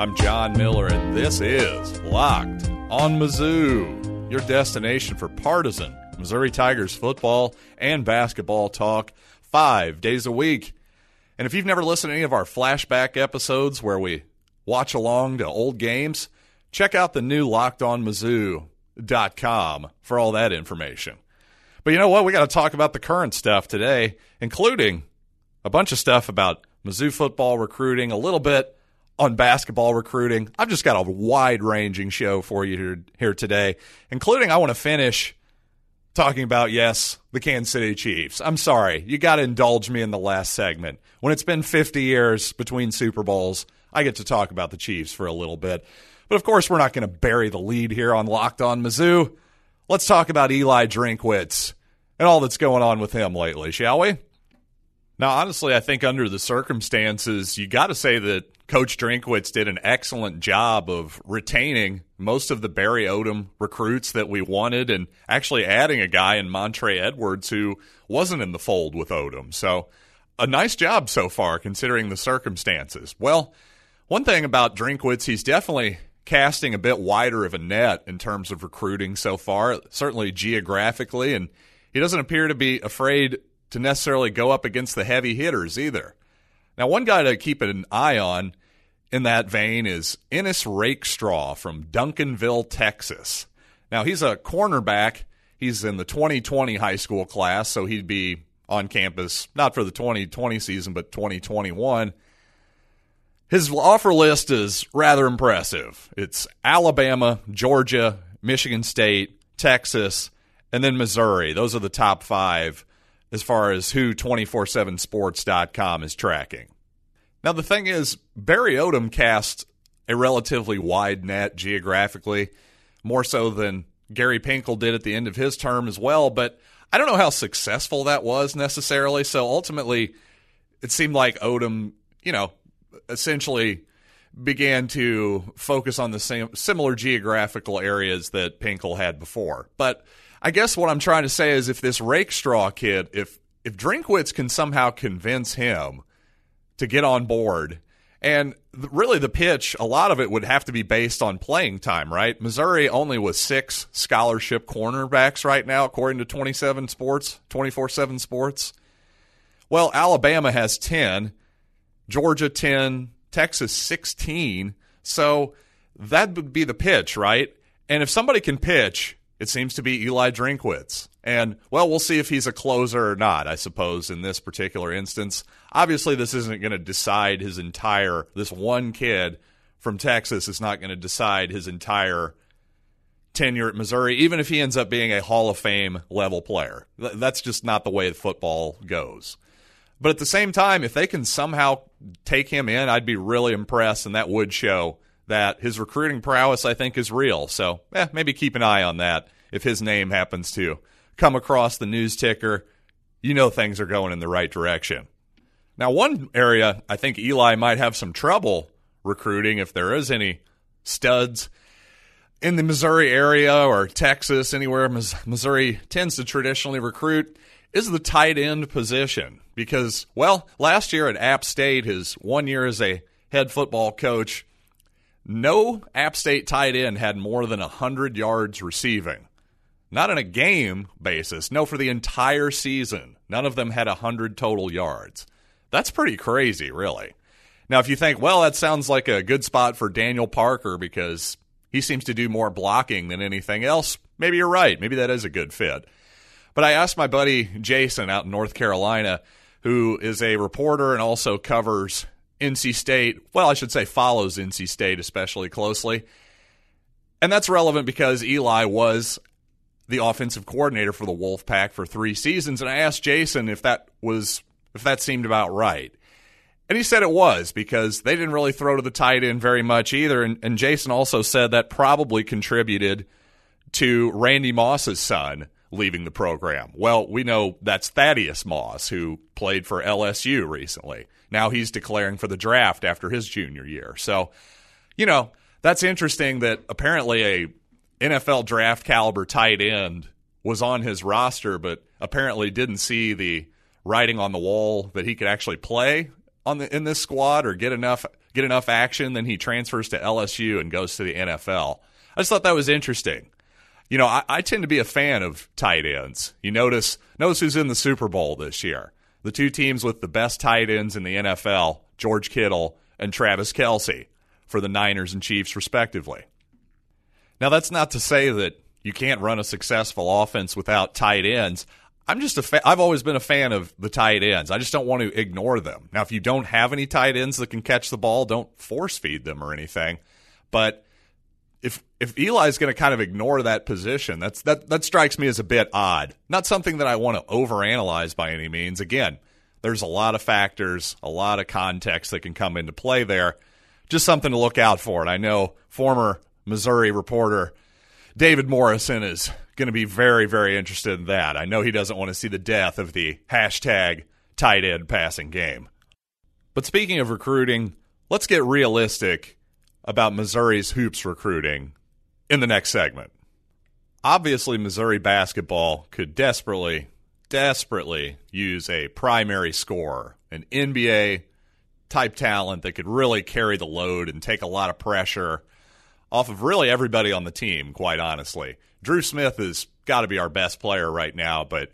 I'm John Miller, and this is Locked on Mizzou, your destination for partisan Missouri Tigers football and basketball talk five days a week. And if you've never listened to any of our flashback episodes where we watch along to old games, check out the new lockedonmizzou.com for all that information. But you know what? We got to talk about the current stuff today, including a bunch of stuff about Mizzou football recruiting, a little bit on basketball recruiting. I've just got a wide ranging show for you here, here today, including I want to finish talking about, yes, the Kansas City Chiefs. I'm sorry, you got to indulge me in the last segment. When it's been 50 years between Super Bowls, I get to talk about the Chiefs for a little bit. But of course, we're not going to bury the lead here on Locked On Mizzou. Let's talk about Eli Drinkwitz and all that's going on with him lately, shall we? Now, honestly, I think under the circumstances, you got to say that Coach Drinkwitz did an excellent job of retaining most of the Barry Odom recruits that we wanted and actually adding a guy in Montre Edwards who wasn't in the fold with Odom. So, a nice job so far considering the circumstances. Well, one thing about Drinkwitz, he's definitely casting a bit wider of a net in terms of recruiting so far, certainly geographically, and he doesn't appear to be afraid to necessarily go up against the heavy hitters either. Now, one guy to keep an eye on in that vein is Ennis Rakestraw from Duncanville, Texas. Now, he's a cornerback. He's in the 2020 high school class, so he'd be on campus not for the 2020 season, but 2021. His offer list is rather impressive. It's Alabama, Georgia, Michigan State, Texas, and then Missouri. Those are the top five as far as who 247sports.com is tracking. Now, the thing is, Barry Odom cast a relatively wide net geographically, more so than Gary Pinkel did at the end of his term as well. But I don't know how successful that was necessarily. So ultimately, it seemed like Odom, you know, essentially began to focus on the same similar geographical areas that Pinkel had before. But I guess what I'm trying to say is if this Rakestraw kid, if if Drinkwitz can somehow convince him to get on board, and really the pitch, a lot of it would have to be based on playing time, right? Missouri only with six scholarship cornerbacks right now, according to 27 Sports, 24 7 Sports. Well, Alabama has 10, Georgia 10, Texas 16. So that would be the pitch, right? And if somebody can pitch, it seems to be Eli Drinkwitz. And, well, we'll see if he's a closer or not, I suppose, in this particular instance. Obviously, this isn't going to decide his entire, this one kid from Texas is not going to decide his entire tenure at Missouri, even if he ends up being a Hall of Fame level player. That's just not the way football goes. But at the same time, if they can somehow take him in, I'd be really impressed, and that would show that his recruiting prowess, I think, is real. So eh, maybe keep an eye on that if his name happens to come across the news ticker. You know things are going in the right direction. Now, one area I think Eli might have some trouble recruiting if there is any studs in the Missouri area or Texas, anywhere Missouri tends to traditionally recruit, is the tight end position. Because, well, last year at App State, his one year as a head football coach, no App State tight end had more than 100 yards receiving. Not on a game basis, no, for the entire season. None of them had 100 total yards. That's pretty crazy, really. Now, if you think, well, that sounds like a good spot for Daniel Parker because he seems to do more blocking than anything else, maybe you're right. Maybe that is a good fit. But I asked my buddy Jason out in North Carolina, who is a reporter and also covers NC State, well, I should say follows NC State especially closely. And that's relevant because Eli was the offensive coordinator for the Wolfpack for 3 seasons and I asked Jason if that was if that seemed about right. And he said it was because they didn't really throw to the tight end very much either and, and Jason also said that probably contributed to Randy Moss's son leaving the program. Well, we know that's Thaddeus Moss who played for LSU recently. Now he's declaring for the draft after his junior year. So, you know, that's interesting that apparently a NFL draft caliber tight end was on his roster, but apparently didn't see the writing on the wall that he could actually play on the in this squad or get enough get enough action, then he transfers to LSU and goes to the NFL. I just thought that was interesting. You know, I, I tend to be a fan of tight ends. You notice notice who's in the Super Bowl this year. The two teams with the best tight ends in the NFL, George Kittle and Travis Kelce, for the Niners and Chiefs, respectively. Now, that's not to say that you can't run a successful offense without tight ends. I'm just a fa- I've always been a fan of the tight ends. I just don't want to ignore them. Now, if you don't have any tight ends that can catch the ball, don't force feed them or anything. But if if Eli's going to kind of ignore that position, that's that that strikes me as a bit odd. Not something that I want to overanalyze by any means. Again, there's a lot of factors, a lot of context that can come into play there. Just something to look out for. And I know former Missouri reporter David Morrison is going to be very, very interested in that. I know he doesn't want to see the death of the hashtag tight end passing game. But speaking of recruiting, let's get realistic about Missouri's hoops recruiting in the next segment. Obviously, Missouri basketball could desperately, desperately use a primary scorer, an NBA type talent that could really carry the load and take a lot of pressure off of really everybody on the team, quite honestly. Dru Smith has got to be our best player right now, but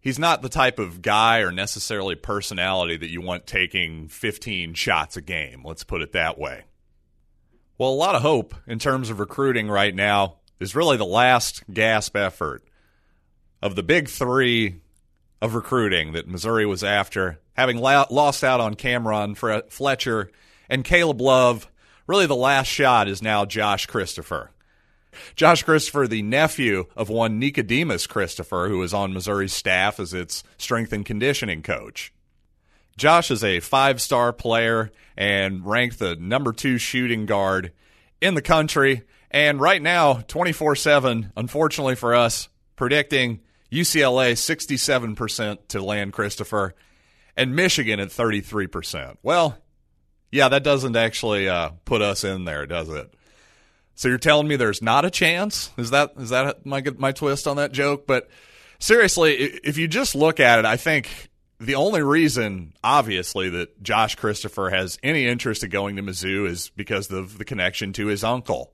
he's not the type of guy or necessarily personality that you want taking 15 shots a game. Let's put it that way. Well, a lot of hope in terms of recruiting right now is really the last gasp effort of the big three of recruiting that Missouri was after, having la- lost out on Cam'Ron Fletcher and Caleb Love. Really, the last shot is now Josh Christopher. Josh Christopher, the nephew of one Nicodemus Christopher, who is on Missouri's staff as its strength and conditioning coach. Josh is a five star player and ranked the number two shooting guard in the country. And right now, 24 7, unfortunately for us, predicting UCLA 67% to land Christopher and Michigan at 33%. Well, yeah, that doesn't actually uh, put us in there, does it? So you're telling me there's not a chance? Is that is that my my twist on that joke? But seriously, if you just look at it, I think the only reason, obviously, that Josh Christopher has any interest in going to Mizzou is because of the connection to his uncle.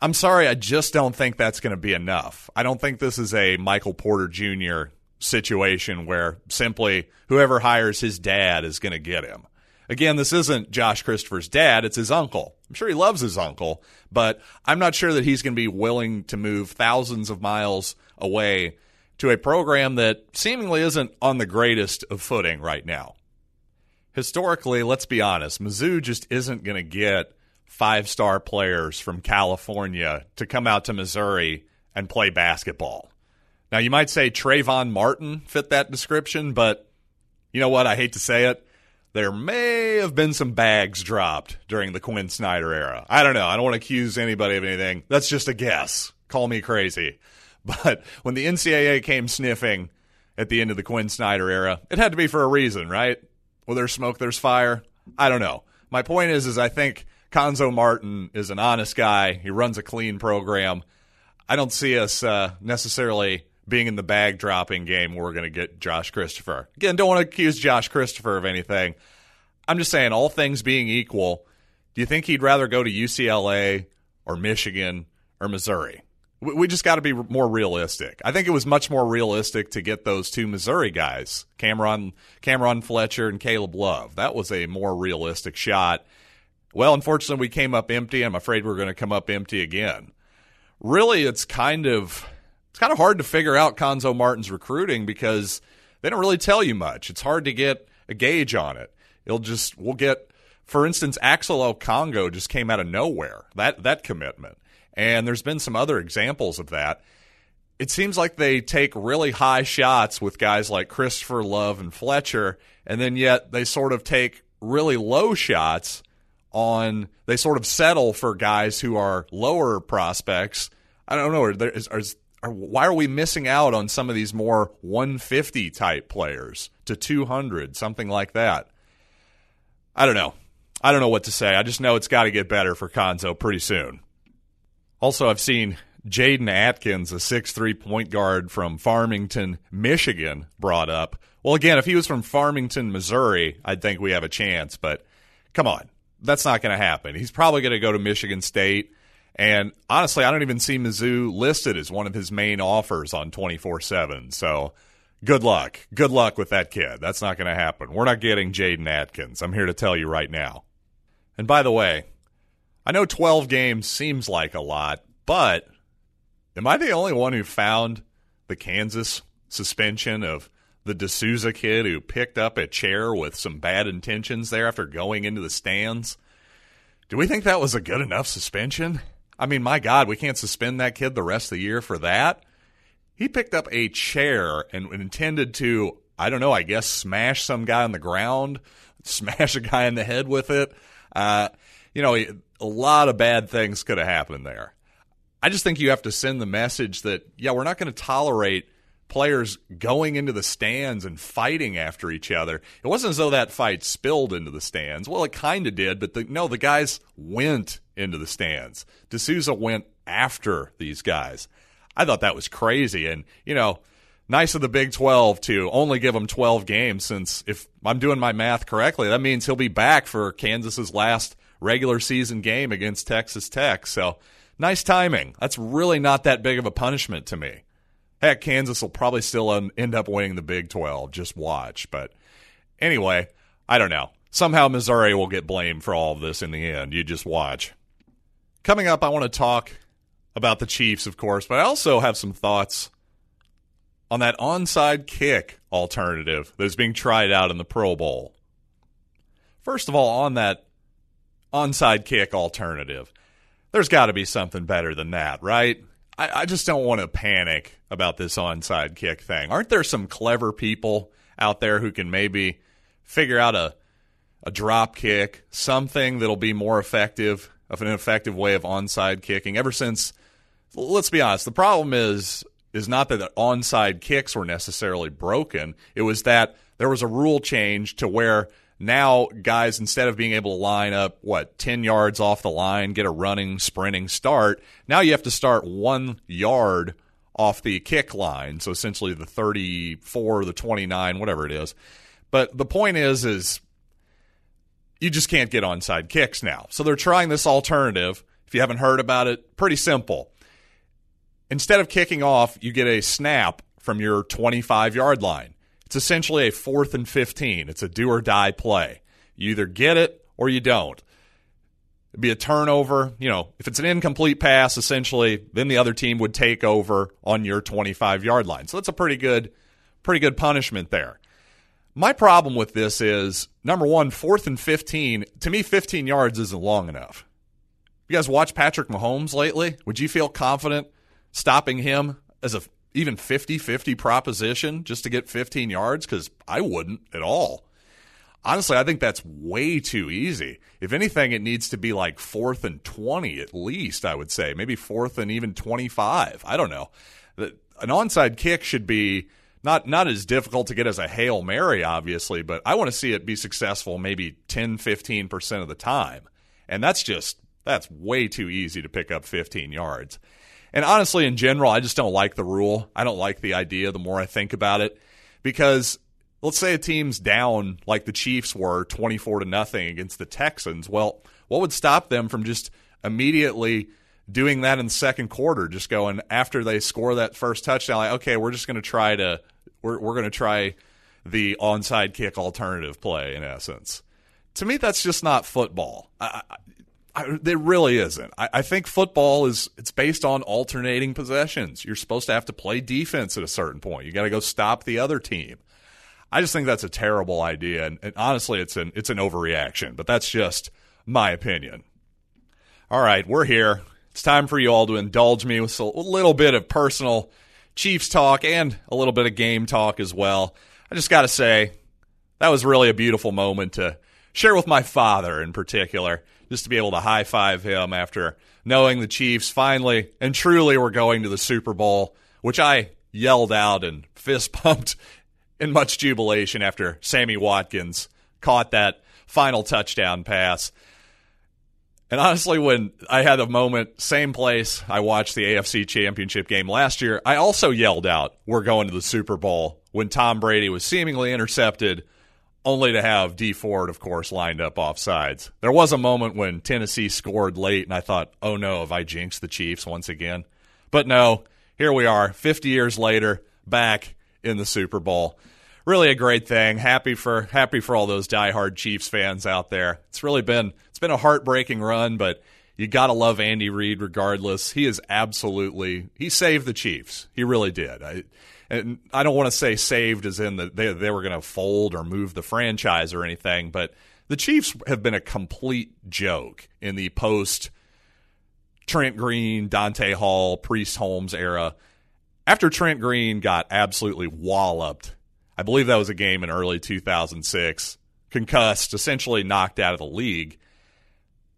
I'm sorry, I just don't think that's going to be enough. I don't think this is a Michael Porter Jr. situation where simply whoever hires his dad is going to get him. Again, this isn't Josh Christopher's dad, it's his uncle. I'm sure he loves his uncle, but I'm not sure that he's going to be willing to move thousands of miles away to a program that seemingly isn't on the greatest of footing right now. Historically, let's be honest, Mizzou just isn't going to get five star players from California to come out to Missouri and play basketball. Now, you might say Trayvon Martin fit that description, but you know what? I hate to say it there may have been some bags dropped during the Quin Snyder era. I don't know. I don't want to accuse anybody of anything. That's just a guess. Call me crazy. But when the NCAA came sniffing at the end of the Quin Snyder era, it had to be for a reason, right? Well, there's smoke, there's fire. I don't know. My point is, is I think Cuonzo Martin is an honest guy. He runs a clean program. I don't see us uh, necessarily being in the bag dropping game, where we're going to get Josh Christopher. Again, don't want to accuse Josh Christopher of anything. I'm just saying, all things being equal, do you think he'd rather go to UCLA or Michigan or Missouri? We just got to be more realistic. I think it was much more realistic to get those two Missouri guys, Cameron Cam'Ron Fletcher and Caleb Love. That was a more realistic shot. Well, unfortunately, we came up empty. I'm afraid we're going to come up empty again. Really, it's kind of it's kind of hard to figure out Cuonzo Martin's recruiting because they don't really tell you much. It's hard to get a gauge on it. It'll just we'll get, for instance, Axel Congo just came out of nowhere. That that commitment, and there's been some other examples of that. It seems like they take really high shots with guys like Christopher Love and Fletcher, and then yet they sort of take really low shots on. They sort of settle for guys who are lower prospects. I don't know. Is, is, why are we missing out on some of these more 150 type players to 200, something like that? I don't know. I don't know what to say. I just know it's got to get better for Cuonzo pretty soon. Also, I've seen Jaden Atkins, a six-three point guard from Farmington, Michigan, brought up. Well, again, if he was from Farmington, Missouri, I'd think we have a chance, but come on. that's not going to happen. He's probably going to go to Michigan State. And honestly, I don't even see Mizzou listed as one of his main offers on 24 7. So good luck. Good luck with that kid. That's not going to happen. We're not getting Jaden Atkins. I'm here to tell you right now. And by the way, I know 12 games seems like a lot, but am I the only one who found the Kansas suspension of the De Sousa kid who picked up a chair with some bad intentions there after going into the stands? Do we think that was a good enough suspension? I mean, my God, we can't suspend that kid the rest of the year for that. He picked up a chair and intended to, I don't know, I guess smash some guy on the ground, smash a guy in the head with it. Uh, you know, a lot of bad things could have happened there. I just think you have to send the message that, yeah, we're not going to tolerate players going into the stands and fighting after each other. It wasn't as though that fight spilled into the stands. Well, it kind of did, but the, no, the guys went into the stands. De Sousa went after these guys. I thought that was crazy. And, you know, nice of the Big 12 to only give him 12 games since if I'm doing my math correctly, that means he'll be back for Kansas's last regular season game against Texas Tech. So nice timing. That's really not that big of a punishment to me. Heck, Kansas will probably still end up winning the Big 12. Just watch. But anyway, I don't know. Somehow Missouri will get blamed for all of this in the end. You just watch. Coming up, I want to talk about the Chiefs, of course, but I also have some thoughts on that onside kick alternative that is being tried out in the Pro Bowl. First of all, on that onside kick alternative, there's got to be something better than that, right? I, I just don't want to panic about this onside kick thing. Aren't there some clever people out there who can maybe figure out a a drop kick, something that'll be more effective of an effective way of onside kicking. Ever since, let's be honest, the problem is is not that the onside kicks were necessarily broken. It was that there was a rule change to where now guys instead of being able to line up what 10 yards off the line get a running sprinting start now you have to start one yard off the kick line. So essentially the 34 the 29 whatever it is. But the point is is you just can't get onside kicks now. So they're trying this alternative. If you haven't heard about it pretty simple. Instead of kicking off you get a snap from your 25 yard line it's essentially a fourth and 15. It's a do or die play. You either get it or you don't. It'd be a turnover. You know, if it's an incomplete pass, essentially, then the other team would take over on your 25 yard line. So that's a pretty good, pretty good punishment there. My problem with this is number one, fourth and 15. To me, 15 yards isn't long enough. You guys watch Patrick Mahomes lately? Would you feel confident stopping him as a even 50 50 proposition just to get 15 yards? Because I wouldn't at all. Honestly, I think that's way too easy. If anything, it needs to be like fourth and 20 at least, I would say. Maybe fourth and even 25. I don't know. An onside kick should be not not as difficult to get as a Hail Mary, obviously, but I want to see it be successful maybe 10, 15% of the time. And that's just, that's way too easy to pick up 15 yards. And honestly, in general, I just don't like the rule. I don't like the idea the more I think about it because let's say a team's down like the Chiefs were 24 to nothing against the Texans. Well, what would stop them from just immediately doing that in the second quarter, just going after they score that first touchdown, like, okay, we're just going to try to we're we're going to try the onside kick alternative play in essence. To me, that's just not football. I, I, there really isn't. I, I, think football is it's based on alternating possessions. You're supposed to have to play defense at a certain point. You got to go stop the other team. I just think that's a terrible idea, and, and honestly, it's an it's an overreaction. But that's just my opinion. All right, we're here. It's time for you all to indulge me with a little bit of personal Chiefs talk and a little bit of game talk as well. I just got to say that was really a beautiful moment to share with my father in particular just to be able to high five him after knowing the Chiefs finally and truly were going to the Super Bowl, which I yelled out and fist pumped in much jubilation after Sammy Watkins caught that final touchdown pass. And honestly, when I had a moment, same place, I watched the AFC Championship game last year, I also yelled out, We're going to the Super Bowl when Tom Brady was seemingly intercepted only to have Dee Ford, of course, lined up off sides. There was a moment when Tennessee scored late, and I thought, oh no, have I jinxed the Chiefs once again? But no, here we are, 50 years later, back in the Super Bowl. Really a great thing. Happy for happy for all those diehard Chiefs fans out there. It's really been it's been a heartbreaking run, but you got to love Andy Reid regardless. He is absolutely he saved the Chiefs. He really did. I, and I don't want to say saved as in that they, they were going to fold or move the franchise or anything, but the Chiefs have been a complete joke in the post Trent Green, Dante Hall, Priest Holmes era. After Trent Green got absolutely walloped, I believe that was a game in early 2006, concussed, essentially knocked out of the league.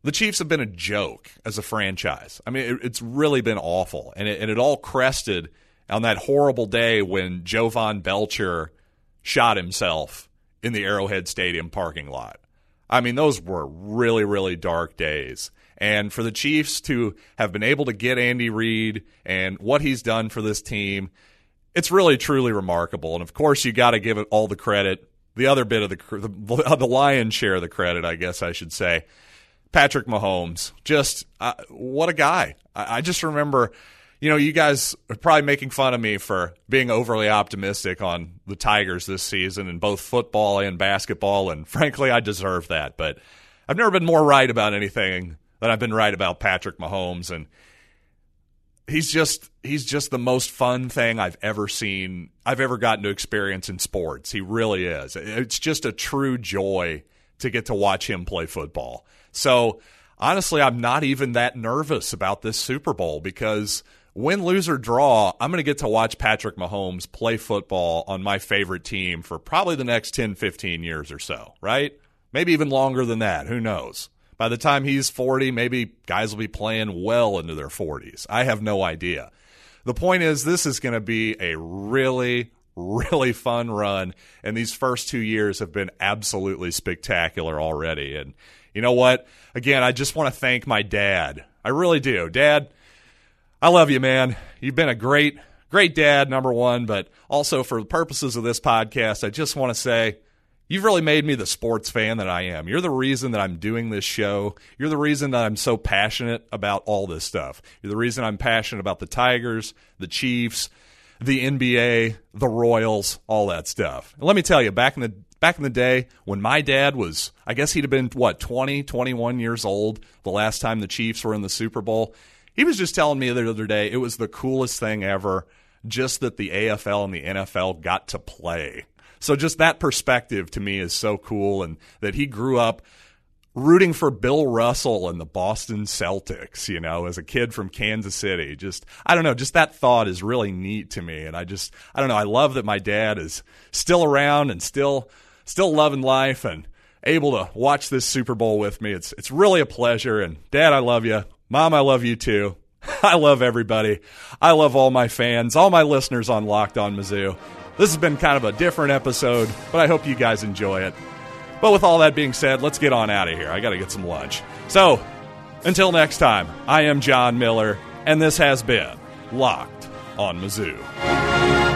The Chiefs have been a joke as a franchise. I mean, it, it's really been awful. And it, and it all crested – on that horrible day when Jovan Belcher shot himself in the Arrowhead Stadium parking lot. I mean, those were really, really dark days. And for the Chiefs to have been able to get Andy Reid and what he's done for this team, it's really, truly remarkable. And of course, you got to give it all the credit. The other bit of the, the, the lion's share of the credit, I guess I should say, Patrick Mahomes. Just uh, what a guy. I, I just remember you know, you guys are probably making fun of me for being overly optimistic on the Tigers this season in both football and basketball, and frankly, I deserve that. But I've never been more right about anything than I've been right about Patrick Mahomes, and he's just he's just the most fun thing I've ever seen. I've ever gotten to experience in sports. He really is. It's just a true joy to get to watch him play football. So honestly, I'm not even that nervous about this Super Bowl because win, lose, or draw, I'm going to get to watch Patrick Mahomes play football on my favorite team for probably the next 10, 15 years or so, right? Maybe even longer than that. Who knows? By the time he's 40, maybe guys will be playing well into their 40s. I have no idea. The point is, this is going to be a really, really fun run. And these first two years have been absolutely spectacular already. And you know what? Again, I just want to thank my dad. I really do. Dad, I love you, man. You've been a great, great dad, number one, but also for the purposes of this podcast, I just want to say you've really made me the sports fan that I am. You're the reason that I'm doing this show. You're the reason that I'm so passionate about all this stuff. You're the reason I'm passionate about the Tigers, the Chiefs, the NBA, the Royals, all that stuff. And let me tell you, back in the back in the day when my dad was I guess he'd have been what 20, 21 years old the last time the Chiefs were in the Super Bowl. He was just telling me the other day it was the coolest thing ever, just that the AFL and the NFL got to play. So just that perspective to me is so cool, and that he grew up rooting for Bill Russell and the Boston Celtics, you know, as a kid from Kansas City. Just, I don't know, just that thought is really neat to me. And I just, I don't know, I love that my dad is still around and still, still loving life and able to watch this Super Bowl with me. It's, it's really a pleasure. And dad, I love you. Mom, I love you too. I love everybody. I love all my fans, all my listeners on Locked On Mizzou. This has been kind of a different episode, but I hope you guys enjoy it. But with all that being said, let's get on out of here. I got to get some lunch. So, until next time, I am John Miller, and this has been Locked on Mizzou.